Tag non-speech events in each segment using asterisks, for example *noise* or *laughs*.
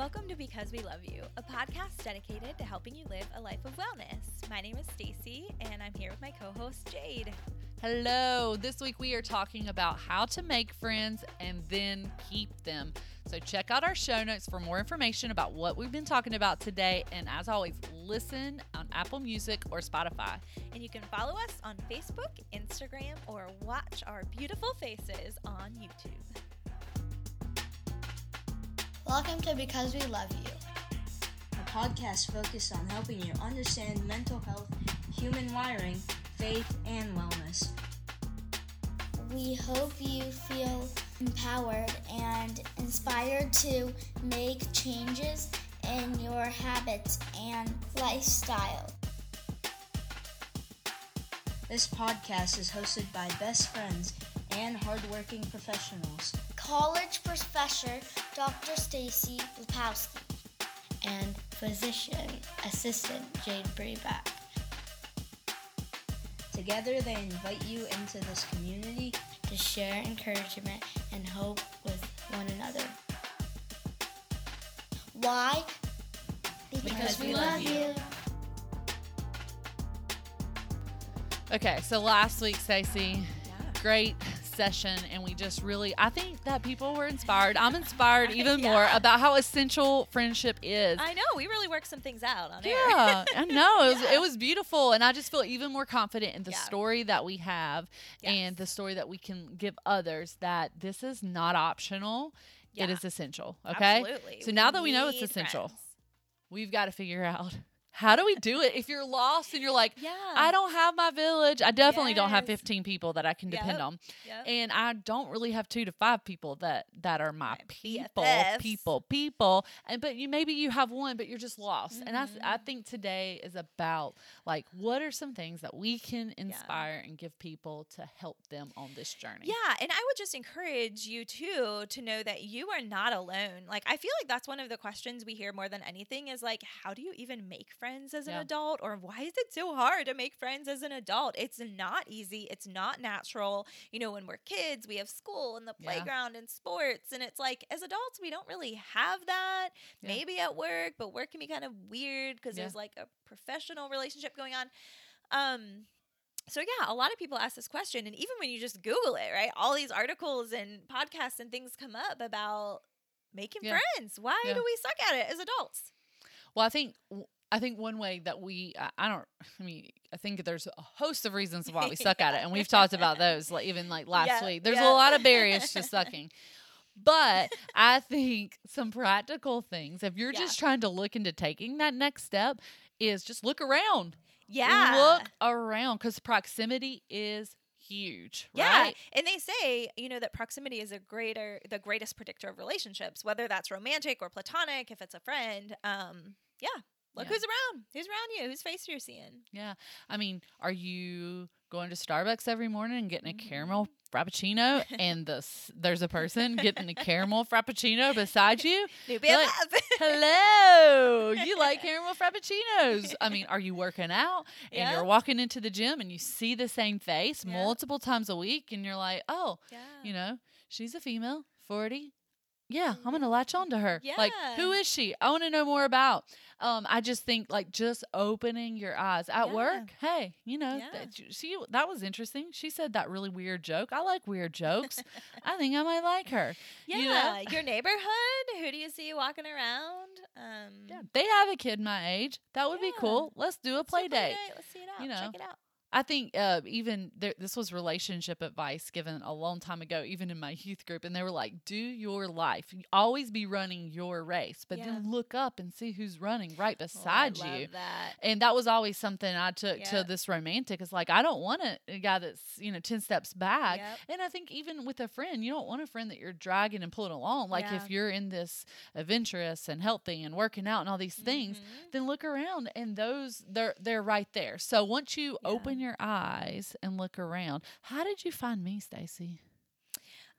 Welcome to Because We Love You, a podcast dedicated to helping you live a life of wellness. My name is Stacy, and I'm here with my co-host Jade. Hello. This week we are talking about how to make friends and then keep them. So check out our show notes for more information about what we've been talking about today. And as always, listen on Apple Music or Spotify. And you can follow us on Facebook, Instagram, or watch our beautiful faces on YouTube. Welcome to Because We Love You. a podcast focused on helping you understand mental health, human wiring, faith, and wellness. We hope you feel empowered and inspired to make changes in your habits and lifestyle. This podcast is hosted by best friends and hardworking professionals. College professor Dr. Stacy Lepowski and physician assistant Jade Brayback. Together, they invite you into this community to share encouragement and hope with one another. Why? Because we love you. Okay, so last week, Stacey, Yeah. great session, and we just really, I think that people were inspired. I'm inspired *laughs* even more about how essential friendship is. I know we really worked some things out on air. Yeah, I *laughs* know. It was, Yeah. it was beautiful. And I just feel even more confident in the Yeah. story that we have Yes. and the story that we can give others that this is not optional. It Yeah. is essential. Okay. Absolutely. So now that we know it's essential, friends. we've got to figure out how do we do it? If you're lost and you're like, Yeah. I don't have my village, I definitely don't have 15 people that I can depend Yep. on. Yep. And I don't really have two to five people that that are my My people, BFFs. people, people. And but you maybe you have one, but you're just lost. And I I Mhm. think today is about like what are some things that we can inspire and give people to help them on this journey. Yeah, and I would just encourage you too to know that you are not alone. Like I feel like that's one of the questions we hear more than anything is like how do you even make friends as an Yeah. adult or why is it so hard to make friends as an adult? It's not easy. It's not natural. You know, when we're kids, we have school and the Yeah. playground and sports and it's like as adults we don't really have that. Yeah. Maybe at work, but work can be kind of weird because Yeah. there's like a professional relationship going on. Um so yeah, a lot of people ask this question, and even when you just Google it, right, all these articles and podcasts and things come up about making Yeah. friends. Why Yeah. do we suck at it as adults? Well, I think I think one way that we I, don't *sighs* I mean I think there's a host of reasons why we suck at it, and we've talked about *laughs* those like even like last Yeah, week. There's yeah. a lot of barriers to *laughs* sucking. But I think some practical things, if you're just trying to look into taking that next step, is just look around. Yeah, Look around because proximity is huge. Yeah, Right? and they say you know that proximity is a greater, the greatest predictor of relationships, whether that's romantic or platonic. If it's a friend, um, yeah, look Yeah. who's around, who's around you, whose face you're seeing. Yeah. I mean, are you going to Starbucks every morning and getting a Mm-hmm. caramel frappuccino and the there's a person getting a caramel frappuccino beside you? *laughs* New like, *laughs* Hello. You like caramel frappuccinos. I mean, are you working out and Yeah. you're walking into the gym and you see the same face Yeah. multiple times a week and you're like, "Oh, yeah. you know, she's a female, 40. Yeah, I'm going to latch on to her. Like, who. Yeah. is she? I want to know more about. Um, I just think like just opening your eyes at Yeah. work. Hey, you know, Yeah. that, she that was interesting. She said that really weird joke. I like weird jokes. I think I might like her. Yeah, you know? your neighborhood. Who do you see walking around? Um, Yeah, they have a kid my age. That would be cool. Let's do a let's do play date. Let's see it out. You know. Check it out. I think uh, even there, this was relationship advice given a long time ago, even in my youth group, and they were like, "Do your life. Always be running your race, but Yeah. then look up and see who's running right Oh, I beside love you." That. And that was always something I took Yeah. to this romantic. Is like I don't want a, a guy that's you know ten steps back. Yep. And I think even with a friend, you don't want a friend that you're dragging and pulling along. Like Yeah. if you're in this adventurous and healthy and working out and all these things, Mhm. then look around and those they're they're right there. So once you Yeah. Your eyes and look around, how did you find me, Stacy?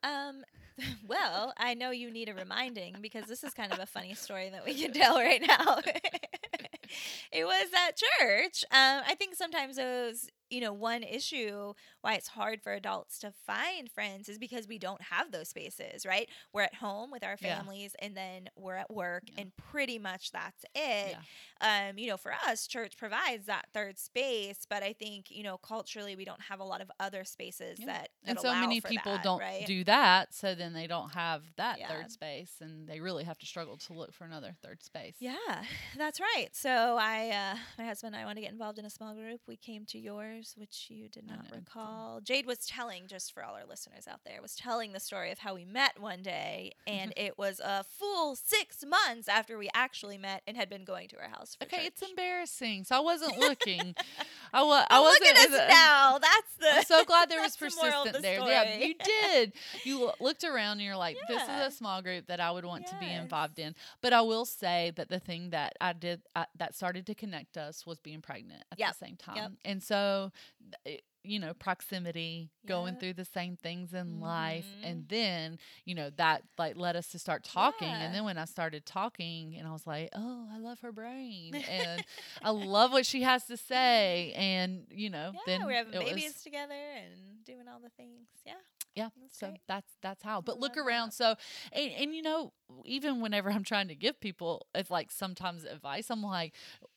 Um, *laughs* well, I know you need a reminding because this is kind of a funny story that we can *laughs* tell right now. *laughs* it was at church. Um, I think sometimes those, you know, one issue why it's hard for adults to find friends is because we don't have those spaces, right? We're at home with our Yeah. families and then we're at work Yeah. and pretty much that's it. Um, you know, for us, church provides that third space, but I think, you know, culturally we don't have a lot of other spaces Yeah. that, and so many people that, don't right? do that so then they don't have that Yeah. third space and they really have to struggle to look for another third space Yeah, *sighs* that's right. So I, uh, my husband and I want to get involved in a small group. We came to yours, which you did not know. Recall. Jade was telling, just for all our listeners out there, was telling the story of how we met one day, and it was a full six months after we actually met and had been going to our house. For okay it's embarrassing so i wasn't looking *laughs* i was i wasn't look at us now. That's the. I'm so glad there *laughs* was that's the moral of persistent the there. Yeah, you did. You looked around and you're like, this is a small group that I would want to be involved in. But I will say that the thing that I did uh, that started to connect us was being pregnant at Yep. the same time. Yep. And so, th- you know, proximity, going through the same things in life. Mhm. And then, you know, that like led us to start talking. Yeah. And then when I started talking and I was like, oh, I love her brain. And I *laughs* love what she has to say. And, you know, yeah, then we're having it was- babies together and doing all the things. Yeah. yeah That's so great. that's that's how but look around that. so and, and you know even whenever i'm trying to give people it's like sometimes advice i'm like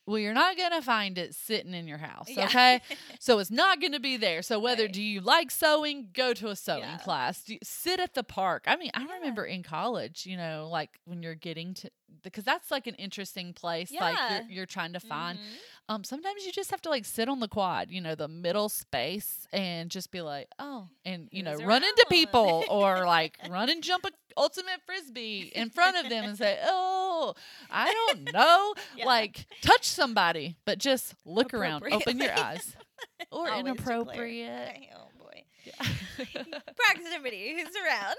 well you're not gonna find it sitting in your house Yeah. okay *laughs* so it's not gonna be there so whether Right. do you like sewing go to a sewing Yeah. class do you, sit at the park i mean i Yeah. remember in college you know like when you're getting to because that's like an interesting place like you're, you're trying to find Mhm. um sometimes you just have to like sit on the quad you know the middle space and just be like oh and you know Who's run into people or *laughs* like run and jump a ultimate frisbee in front of them and say *laughs* oh i don't know Yeah. like touch somebody but just look around open your eyes or Always declare. inappropriate Oh boy. Yeah. *laughs* proximity who's around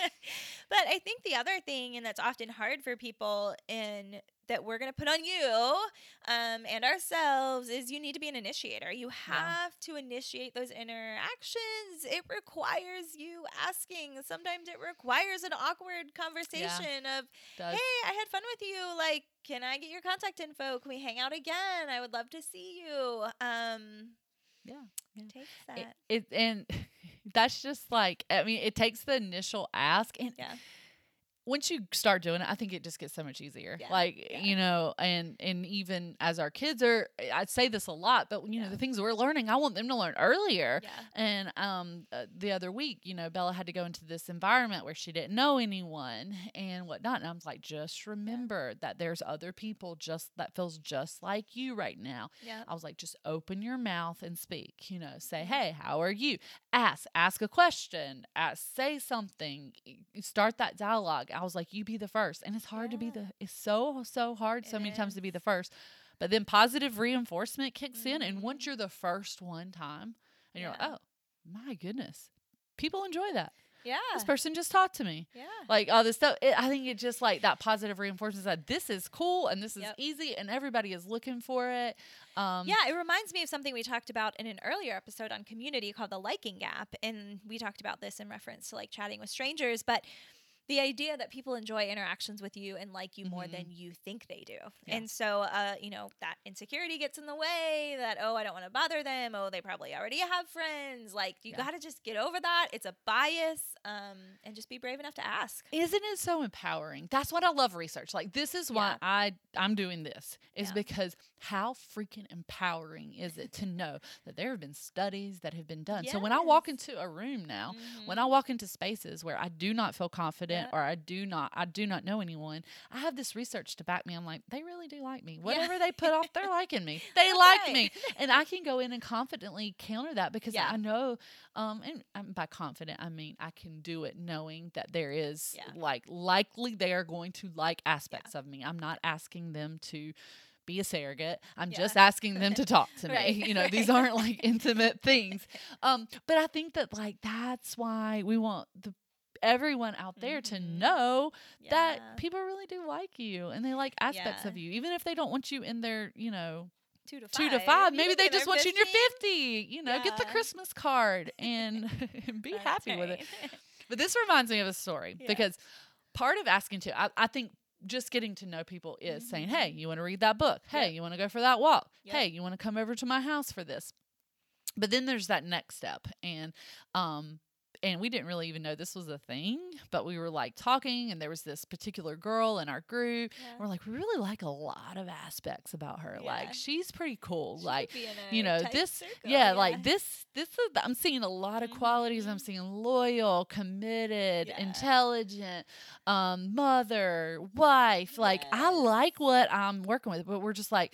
*laughs* but i think the other thing and that's often hard for people in that we're going to put on you um, and ourselves is you need to be an initiator. You have to initiate those interactions. It requires you asking. Sometimes it requires an awkward conversation of Does- hey i had fun with you. Like can i get your contact info? Can we hang out again? I would love to see you. Um yeah yeah. takes that. it, it and *laughs* that's just like i mean it takes the initial ask and yeah once you start doing it, I think it just gets so much easier. Yeah, Like yeah. you know, and and even as our kids are, I say this a lot, but you know, the things we're learning, I want them to learn earlier. yeah And um, uh, the other week, you know, Bella had to go into this environment where she didn't know anyone and whatnot. And I was like, just remember that there's other people just that feels just like you right now. yeah I was like, just open your mouth and speak. You know, say, hey, how are you? Ask, ask a question, ask, say something, start that dialogue. I was like, you be the first. And it's hard to be the, it's so, so hard so It many times to be the first. But then positive reinforcement kicks in. And once you're the first one time, and you're Yeah. like, oh, my goodness, people enjoy that. yeah This person just talked to me. yeah Like all this stuff, it, I think it just like that positive reinforcement that this is cool and this is Yep. easy and everybody is looking for it. Um, yeah, it reminds me of something we talked about in an earlier episode on community called the liking gap. And we talked about this in reference to like chatting with strangers. But the idea that people enjoy interactions with you and like you more Mhm. than you think they do. Yeah. And so, uh, you know, that insecurity gets in the way that, oh, I don't want to bother them. Oh, they probably already have friends. Like, you Yeah. got to just get over that. It's a bias um, and just be brave enough to ask. Isn't it so empowering? That's what I love research. Like this is why Yeah. I I'm doing this is Yeah. because how freaking empowering is it to know that there have been studies that have been done. So when I walk into a room now, Mhm. when I walk into spaces where I do not feel confident Yeah. or I do not I do not know anyone, I have this research to back me. I'm like, they really do like me. Whatever they put off, they're liking me. *laughs* They That's like me. *laughs* And I can go in and confidently counter that because. I know um and um, by confident I mean I can do it knowing that there is Yeah. like likely they are going to like aspects of me. I'm not asking them to be a surrogate. I'm Yeah. just asking them to talk to *laughs* me. Right, *laughs* You know, these aren't like *laughs* intimate things. Um, but I think that like that's why we want the everyone out there to Mhm. know Yeah. that people really do like you and they like aspects Yeah. of you, even if they don't want you in their, you know, two to two to five. five. Maybe they just want you in your fifty. You know, get the Christmas card and, *laughs* *laughs* and be That's happy with it. *laughs* But this reminds me of a story Yeah. because part of asking to, I, I think just getting to know people is saying, Mhm. hey, you want to read that book? Hey, Yep. you want to go for that walk? Yep. Hey, you want to come over to my house for this? but then there's that next step and um and we didn't really even know this was a thing but we were like talking and there was this particular girl in our group Yeah. we're like we really like a lot of aspects about her Yeah. like she's pretty cool She like could be in you know this circle, yeah, like this this is i'm seeing a lot of qualities i'm Mhm. seeing loyal committed Yeah. intelligent um mother wife like i like what i'm working with but we're just like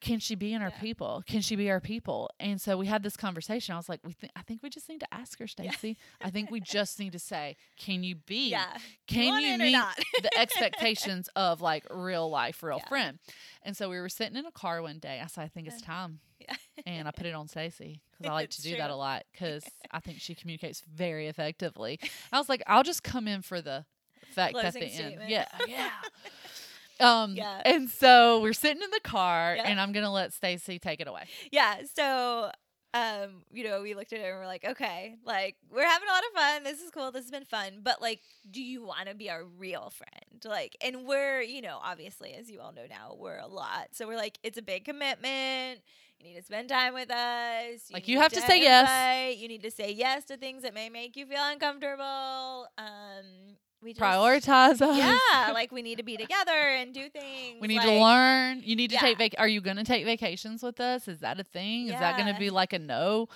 can she be in our Yeah. people can she be our people and so we had this conversation i was like we th- i think we just need to ask her Yeah. stacy i think we *laughs* just need to say can you be yeah. can you meet the *laughs* expectations of like real life real Yeah. friend and so we were sitting in a car one day i said i think it's time Yeah. and I put it on Stacy because I like to do that a lot because *laughs* I think she communicates very effectively. I was like, I'll just come in for the at Closing the end. statement. Yeah, yeah. Um, Yeah. and so we're sitting in the car, Yeah. and I'm gonna let Stacy take it away. yeah. So, um, you know, we looked at it and we're like, okay, like we're having a lot of fun. This is cool. This has been fun. But like, do you want to be our real friend? Like, and we're, you know, obviously, as you all know now, we're a lot. So we're like, it's a big commitment. You need to spend time with us. Like, you have to say yes. You need to say yes to things that may make you feel uncomfortable. Um, we just, Prioritize us. Yeah, *laughs* like we need to be together and do things. We need to learn. You need to Yeah. take vac. Are you gonna take vacations with us? Is that a thing? Is that gonna be like a no?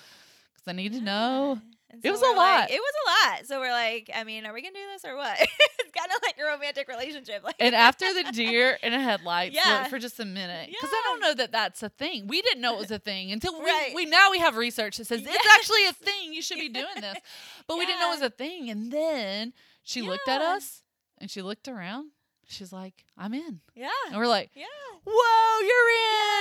Because I need to know. Yeah. And It was a we're like- lot. it was a lot. So we're like, I mean, are we gonna do this or what? *laughs* it's kind of like a romantic relationship. Like, And after the deer in a headlights *laughs* Yeah. for just a minute, because I don't know that that's a thing. We didn't know it was a thing until we, Right. we now we have research that says Yes. it's actually a thing. You should be doing this, but we didn't know it was a thing. And then she looked at us and she looked around. She's like, "I'm in," yeah, and we're like, yeah, "Whoa, you're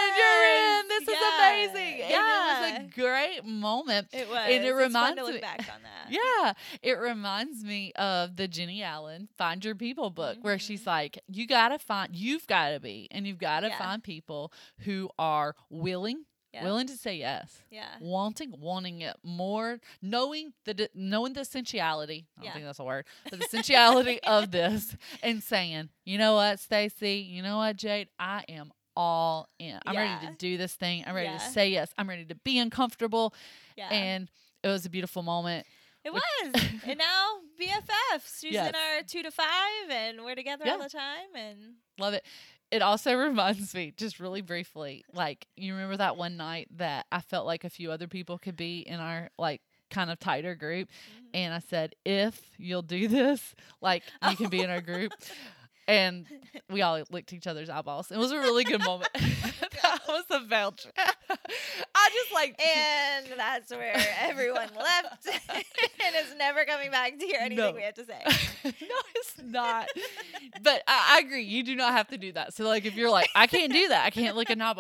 in! You're in! Yes. This is Yeah. amazing!" And Yeah. it was a great moment. it was. And it It's fun reminds to look me- back on *laughs* that. Yeah, it reminds me of the Jennie Allen Find Your People book where she's mm-hmm. like, you got to find, you've got to be, and you've got to Yeah. find people who are willing, Yeah. willing to say yes, yeah, wanting, wanting it more, knowing the, knowing the essentiality. I don't Yeah. think that's a word, but the essentiality *laughs* of this and saying, you know what, Stacy, you know what, Jade, I am all in. I'm ready to do this thing. I'm ready Yeah. to say yes. I'm ready to be uncomfortable. yeah. And it was a beautiful moment. it was. *laughs* and now BFFs. She's Yes. in our two to five, and we're together all the time. And Love it. It also *laughs* reminds me, just really briefly, like you remember that one night that I felt like a few other people could be in our like kind of tighter group, Mm-hmm. and I said, if you'll do this, like you can be in our group. *laughs* And *laughs* we all licked each other's eyeballs. It was a really good moment. *laughs* Oh *laughs* that was a belch. I just like and that's where everyone left, and is never coming back to hear anything No. we have to say. no, it's not. But I, I agree. You do not have to do that. So, like, if you're like, I can't do that, I can't lick a knob.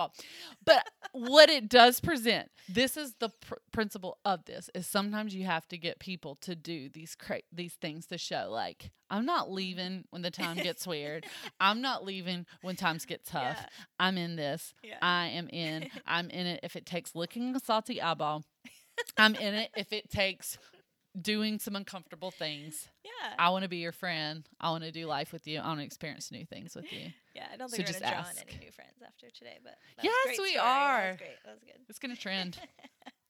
But what it does present, this is the pr- principle of this: is sometimes you have to get people to do these cra- these things to show, like, I'm not leaving when the time gets weird. I'm not leaving when times get tough. Yeah. I'm in this. Yeah. I am in. *laughs* I'm in it. If it takes licking a salty eyeball, I'm in it. If it takes doing some uncomfortable things. *laughs* Yeah. I want to be your friend. I want to do life with you. I want to experience new things with you. *laughs* Yeah, I don't So think we're gonna draw on any new friends after today, but that Yes, we story. That are. was great. That was good. It's gonna trend.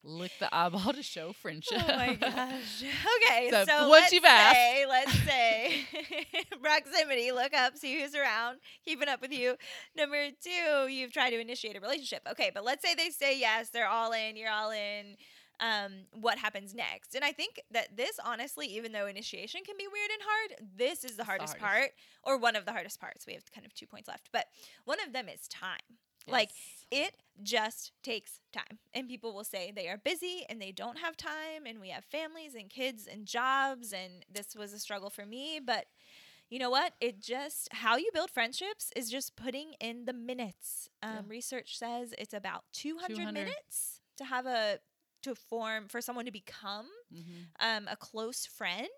Lick the eyeball to show friendship. Oh my gosh. *laughs* Okay, So, so, what let's you've asked. say, let's say *laughs* proximity. Look up, see who's around, keeping up with you. Number two, you've tried to initiate a relationship. Okay, but let's say they say yes, they're all in, you're all in. Um, what happens next? And I think that this, honestly, even though initiation can be weird and hard, this is the hardest, hardest. part, or one of the hardest parts. We have kind of two points left, but one of them is time. Like it just takes time. And people will say they are busy and they don't have time and we have families and kids and jobs and this was a struggle for me, but you know what? It just how you build friendships is just putting in the minutes. Um, Yeah. Research says it's about 200, 200. minutes to have a to form for someone to become Mhm. um, a close friend,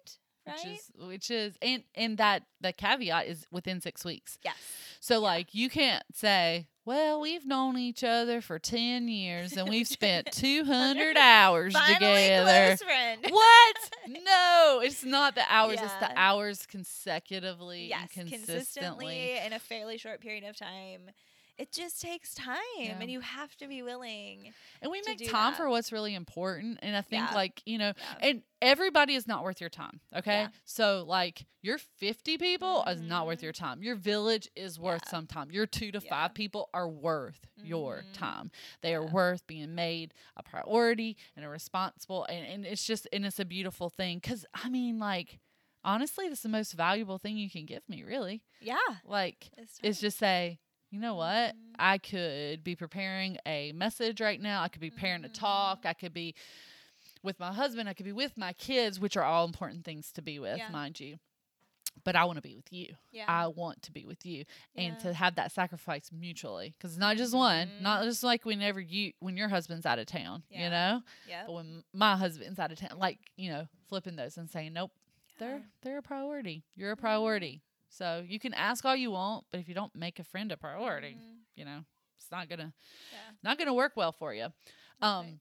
right? Which is, which is, and and that the caveat is within six weeks. yes. So like you can't say, well, we've known each other for ten years and we've spent *laughs* two hundred hours Finally, together. *laughs* What? No, it's not the hours. It's the hours consecutively yes, and consistently consistently. in a fairly short period of time. It just takes time Yeah. and you have to be willing. And we make time that. for what's really important. And I think, Yeah. like, you know, Yeah. and everybody is not worth your time. Okay. So, like, your 50 people is not worth your time. Your village is worth some time. Your two to five people are worth your Mhm. time. They are worth being made a priority and a responsible. And, and it's just, and it's a beautiful thing. Cause I mean, like, honestly, this is the most valuable thing you can give me, really. Yeah. Like, It's is just say, you know what? I could be preparing a message right now. I could be preparing to talk. Mm-hmm. I could be with my husband. I could be with my kids, which are all important things to be with, Yeah. mind you. But I want to be with you. yeah. I want to be with you, and Yeah. to have that sacrifice mutually, because it's not just one. Mhm. Not just like whenever you when your husband's out of town, you know. yeah. But when my husband's out of town, like you know, flipping those and saying, nope, they're they're a priority. You're a priority. So you can ask all you want, but if you don't make a friend a priority, Mhm. you know, it's not gonna Yeah. not gonna work well for you. Um Right.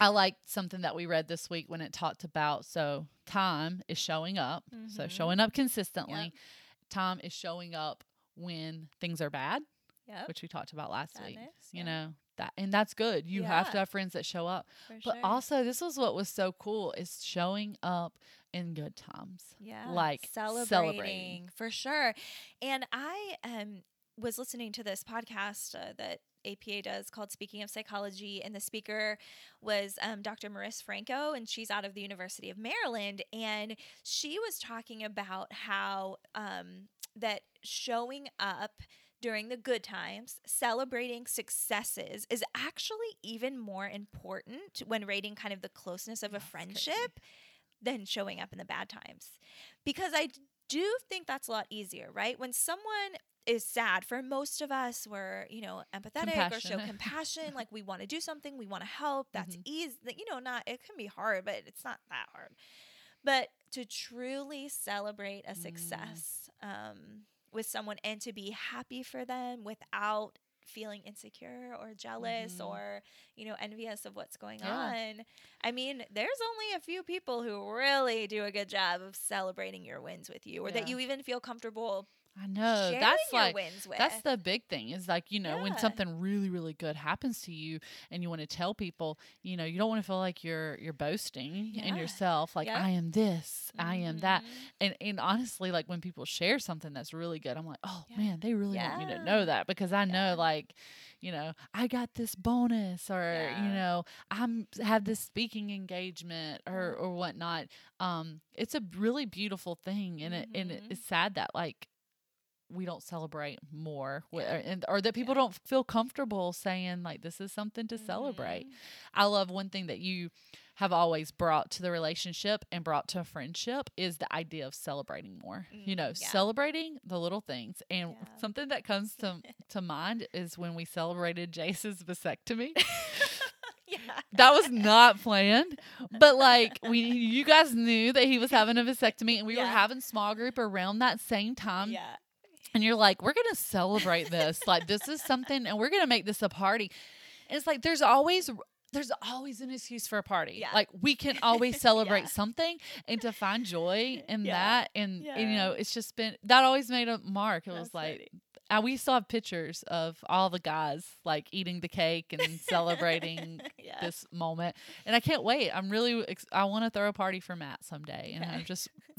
I liked something that we read this week when it talked about so time is showing up. So Mhm. showing up consistently. Yep. Time is showing up when things are bad, Yep. which we talked about last week. You yeah. know, that and that's good. You have to have friends that show up. For But sure. also this was what was so cool is showing up in good times. yeah, like celebrating, celebrating. for sure. And I um was listening to this podcast uh, that APA does called Speaking of Psychology, and the speaker was um, Dr. Marisa Franco, and she's out of the University of Maryland, and she was talking about how um, that showing up during the good times, celebrating successes is actually even more important when rating kind of the closeness of a friendship. crazy. Than showing up in the bad times. Because I do think that's a lot easier, right? When someone is sad, for most of us, we're, you know, empathetic or show compassion. *laughs* like we want to do something, we want to help. That's Mhm. easy. You know, not, it can be hard, but it's not that hard. But to truly celebrate a Mm. success um, with someone and to be happy for them without feeling insecure or jealous Mhm. or you know envious of what's going Yeah. on i mean there's only a few people who really do a good job of celebrating your wins with you or that you even feel comfortable I know. sharing That's like That's the big thing is like, you know, when something really, really good happens to you and you want to tell people, you know, you don't want to feel like you're you're boasting in yourself, like Yep. I am this, I am that. Mhm. And and honestly, like when people share something that's really good, I'm like, oh Yeah. man, they really want me to know that because I know like, you know, I got this bonus or you know, I'm have this speaking engagement or or whatnot. Um, it's a really beautiful thing, and it and Mhm. it's sad that like we don't celebrate more wi- Yeah. or, and, or that people don't feel comfortable saying like this is something to celebrate. Mhm. i love one thing that you have always brought to the relationship and brought to a friendship is the idea of celebrating more. You know Mm, yeah. celebrating the little things. And Yeah. something that comes to to mind is when we celebrated jace's vasectomy. *laughs* Yeah. That was not planned but like we you guys knew that he was having a vasectomy and we were having small group around that same time. Yeah and you're like, we're gonna celebrate this. like this is something, and we're gonna make this a party. And it's like there's always there's always an excuse for a party. Yeah. Like we can always *laughs* celebrate Yeah. something and to find joy in Yeah. that. And, and, you know, it's just been that always made a mark. It was like funny. Uh, we still have pictures of all the guys like eating the cake and *laughs* celebrating yeah this moment. And I can't wait. I'm really ex- I want to throw a party for Matt someday, and. I'm just *laughs*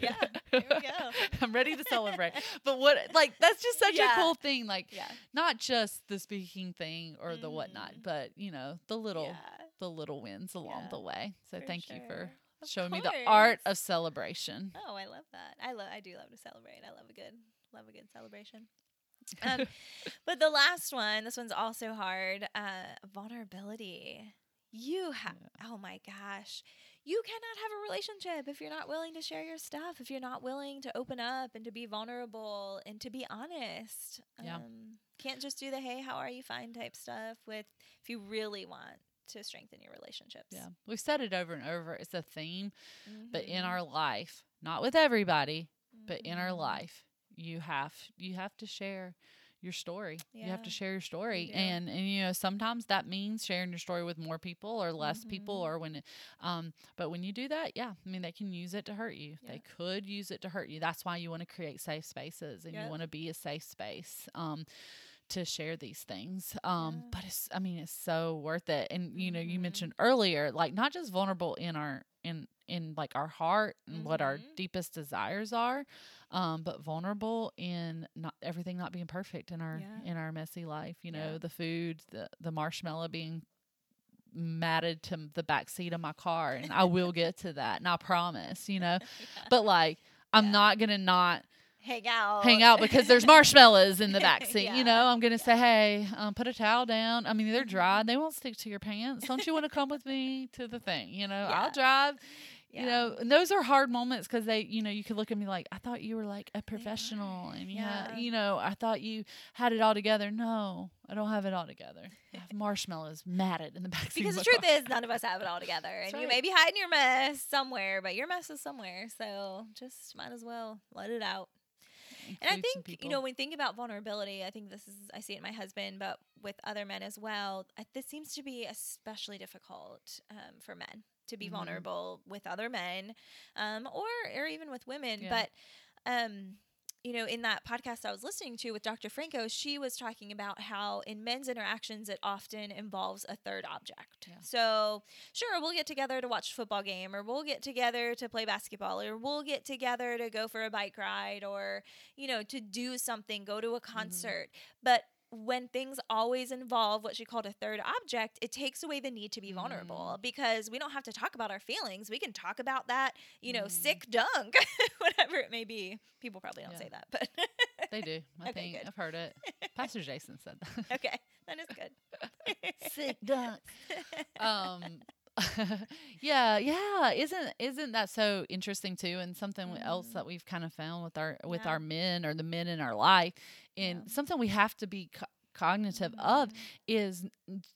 Yeah, there we go. *laughs* I'm ready to celebrate. But what like that's just such Yeah. a cool thing. Like yeah not just the speaking thing or the whatnot, Mhm. but you know the little the little wins along the way. So for thank you for. Of showing me the art of celebration. Oh, I love that. I love. I do love to celebrate. I love a good, love a good celebration. Um, *laughs* but the last one, this one's also hard. Uh, vulnerability. You have. Oh my gosh. You cannot have a relationship if you're not willing to share your stuff. If you're not willing to open up and to be vulnerable and to be honest. Yeah. Um, can't just do the hey, how are you, fine type stuff. With if you really want to strengthen your relationships. Yeah, we've said it over and over. It's a theme, but in Mhm. our life, not with everybody, but in our Mhm. life, you have you have to share your story. You have to share your story, and and you know sometimes that means sharing your story with more people or less people, Mhm. or when, it, um, but when you do that, yeah, I mean they can use it to hurt you. Yeah. They could use it to hurt you. That's why you want to create safe spaces and you want to be a safe space. Um, to share these things. Um, Yeah. but it's I mean it's so worth it. And you know, you Mhm. mentioned earlier, like not just vulnerable in our in in like our heart and what our Mhm. deepest desires are, um, but vulnerable in not everything not being perfect in our Yeah. in our messy life. You know, Yeah. the food, the the marshmallow being matted to the back seat of my car and I will get to that and I promise, you know. *laughs* But like I'm Yeah. not gonna not hang out. hang out because there's marshmallows in the *laughs* back seat. Yeah. You know, I'm gonna say, hey, um, put a towel down. I mean, they're dry; they won't stick to your pants. Don't you want to come with me to the thing? You know, Yeah. I'll drive. Yeah. You know, and those are hard moments because they, you know, you could look at me like, I thought you were like a professional, and yeah, Yeah. you know, I thought you had it all together. No, I don't have it all together. I have *laughs* marshmallows matted in the back. Because the truth car. is, none of us have it all together, *laughs* and you may be hiding your mess somewhere, but your mess is somewhere. So just might as well let it out. And I think you know when thinking about vulnerability, I think this is I see it in my husband, but with other men as well. I, this seems to be especially difficult um, for men to be Mhm. vulnerable with other men, um, or or even with women. Yeah. But um, you know, in that podcast I was listening to with Dr. Franco, she was talking about how in men's interactions it often involves a third object. Yeah. So, sure, we'll get together to watch a football game, or we'll get together to play basketball, or we'll get together to go for a bike ride, or, you know, to do something, go to a concert. But when things always involve what she called a third object, it takes away the need to be vulnerable because we don't have to talk about our feelings. We can talk about that, you know, Mm. sick dunk, *laughs* whatever it may be. People probably don't Yeah. say that, but they do. *laughs* I Okay, think good. I've heard it. *laughs* Pastor Jason said that. okay, that is good. Sick dunk. um *laughs* yeah yeah isn't isn't that so interesting too and something else Mhm. that we've kind of found with our with Yeah. our men or the men in our life and Yeah. something we have to be co- cognitive of Mhm. is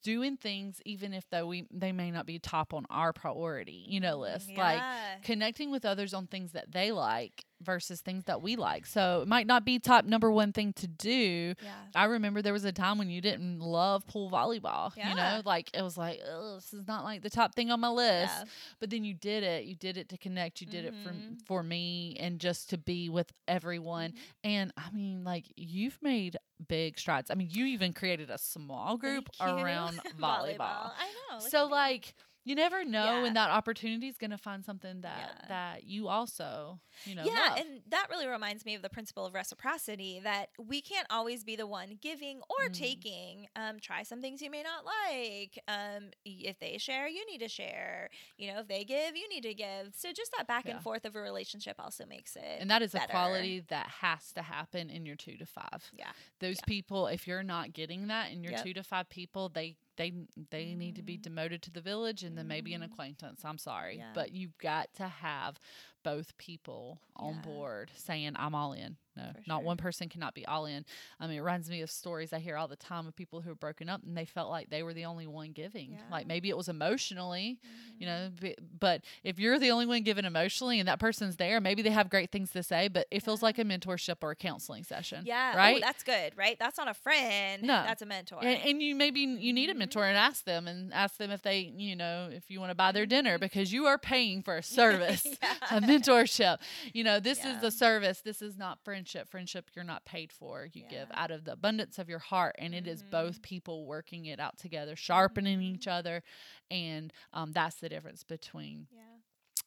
doing things even if though we they may not be top on our priority you know list like connecting with others on things that they like versus things that we like so it might not be top number one thing to do yeah. I remember there was a time when you didn't love pool volleyball. You know, like it was like, oh, this is not like the top thing on my list. Yeah. But then you did it. You did it to connect. You did it for Mhm. for me and just to be with everyone. Mhm. And I mean, like you've made big strides. I mean, you even created a small group around *laughs* volleyball. I know. So like. You never know Yeah. when that opportunity is going to find something that Yeah. that you also, you know, yeah, love. and that really reminds me of the principle of reciprocity that we can't always be the one giving or Mm. taking. Um, try some things you may not like. Um, if they share, you need to share. You know, if they give, you need to give. So just that back Yeah. and forth of a relationship also makes it. and that is better. a quality that has to happen in your two to five. Yeah. those people if you're not getting that in your Yep. two to five people they they they need to be Mhm. demoted to the village and then maybe an Mhm. acquaintance i'm sorry Yeah. but you've got to have both people on Yeah. board saying i'm all in no For not sure. one person cannot be all in i mean it reminds me of stories i hear all the time of people who are broken up and they felt like they were the only one giving like maybe it was emotionally you Mhm. know but if you're the only one giving emotionally and that person's there maybe they have great things to say but it feels Yeah. like a mentorship or a counseling session Yeah. right that's good, right? That's not a friend. No. That's a mentor. and, and you maybe you need a Mhm. mentor and ask them and ask them if they you know if you want to buy their dinner Mhm. because you are paying for a *laughs* service *laughs* Yeah. a mentorship you know this is Yeah. the service. This is not friendship. Friendship you're not paid for. You give out of the abundance of your heart and it is both people working it out together sharpening Mhm. each other and um, that's the difference between yeah.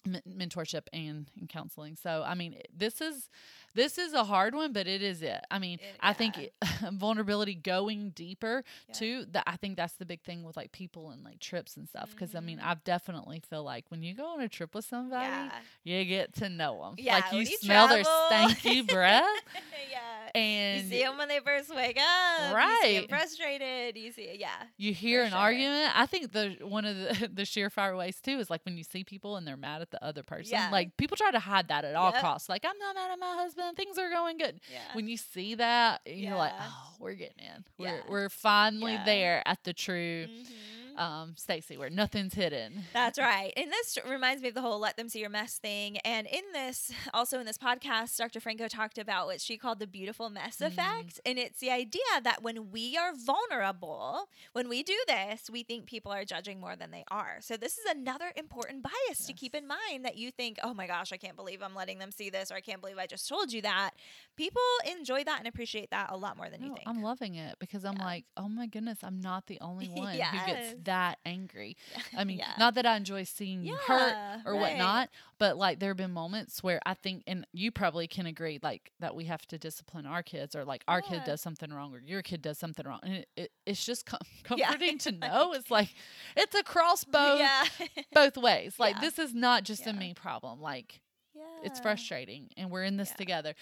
Mentorship and, and counseling. So I mean, this is this is a hard one, but it is it. I mean, It- I think it, *laughs* vulnerability going deeper Yeah. too. That I think that's the big thing with like people and like trips and stuff. Because I mean, Mhm. I've definitely feel like when you go on a trip with somebody, Yeah. you get to know them. Yeah, like you you smell their travel- stanky *laughs* breath, yeah. And you see them when they first wake up. You see 'em Right. frustrated. You see, yeah. you hear an sure. argument. I think the one of the *laughs* the surefire ways too is like when you see people and they're mad at the other person. Yeah. Like people try to hide that at all Yep. costs. Like I'm not mad at my husband. Things are going good. Yeah. When you see that, you're like, oh, we're getting in. We're Yeah. we're finally Yeah. there at the true Mhm. Um, Stacy, where nothing's hidden. *laughs* That's right. And this reminds me of the whole let them see your mess thing. And in this, also in this podcast, Dr. Franco talked about what she called the beautiful mess effect. And it's the idea that when we are vulnerable, when we do this, we think people are judging more than they are. So this is another important bias to keep in mind that you think, oh my gosh, I can't believe I'm letting them see this, or I can't believe I just told you that. People enjoy that and appreciate that a lot more than you think. I'm loving it because I'm Yeah. like, oh my goodness, I'm not the only *laughs* one who gets Yes. That angry. I mean, Yeah. not that I enjoy seeing you hurt or right. whatnot, but like there have been moments where I think, and you probably can agree, like that we have to discipline our kids, or like our kid does something wrong, or your kid does something wrong, and it, it, it's just com- *laughs* comforting to *laughs* know. It's like it's a crossbow yeah. both ways. *laughs* Like this is not just a me problem. Like it's frustrating and we're in this Yeah. together.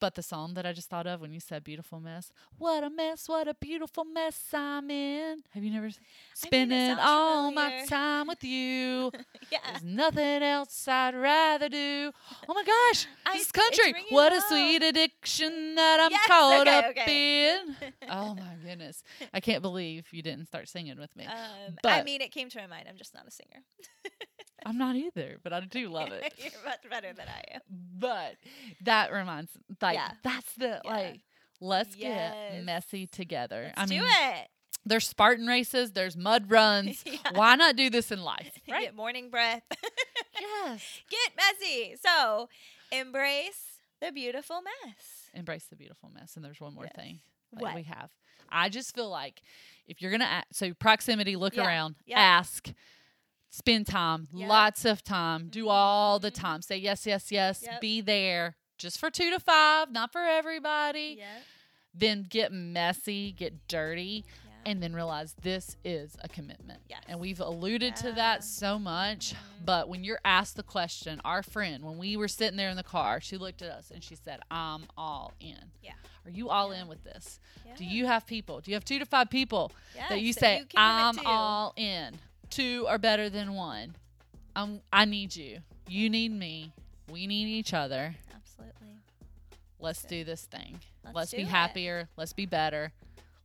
But the song that I just thought of when you said beautiful mess, what a mess, what a beautiful mess I'm in. Have you never spending sounds all my time with you? *laughs* Yeah. There's nothing else I'd rather do. Oh my gosh, I- this country. What a sweet addiction that I'm Yes, caught okay, up okay. in. *laughs* Oh my goodness. I can't believe you didn't start singing with me. Um, I mean, it came to my mind. I'm just not a singer. *laughs* I'm not either, but I do love it. You're much better than I am. but that reminds like Yeah. that's the Yeah. like let's Yes. get messy together. Let's I mean, do it. there's Spartan races, there's mud runs. *laughs* Yeah. Why not do this in life, *laughs* right? Get morning breath. *laughs* yes. Get messy. So embrace the beautiful mess. Embrace the beautiful mess. And there's one more Yes. thing that What? we have. I just feel like if you're gonna ask, so proximity, look Yeah. around, Yep. ask. Spend time, Yep. lots of time, do all the Mhm. time. Say yes, yes, yes. Yep. Be there just for two to five, not for everybody. Yeah. then get messy, get dirty, Yeah. and then realize this is a commitment. Yes. And we've alluded to that so much. Mhm. But when you're asked the question, our friend, when we were sitting there in the car, she looked at us and she said, I'm all in. Yeah. Are you all Yeah. in with this? Do you have people? Do you have two to five people that you Yes, say, you I'm all in? Two are better than one. I'm, I need you. You need me. We need each other. Let's Good. do this thing. Let's Let's, be it. happier. Let's be better.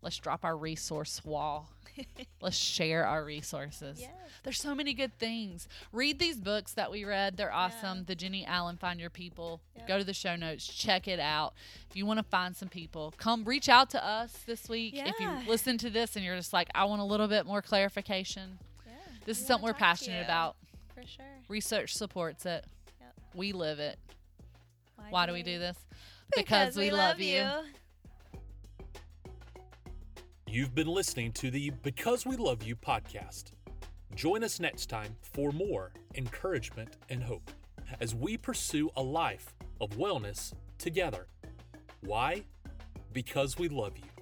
Let's drop our resource wall. *laughs* Let's share our resources. yes. There's so many good things. Read these books that we read. They're awesome. Yeah. The Jennie Allen Find Your People. Yep. Go to the show notes. Check it out. If you want to find some people, come reach out to us this week. If you listen to this and you're just like, I want a little bit more clarification, Yeah. this we is something we're passionate about. For sure. Research supports it. Yep. We live it. Why do we do this? Because, we love you. You've been listening to the Because We Love You podcast. Join us next time for more encouragement and hope as we pursue a life of wellness together. Why? Because we love you.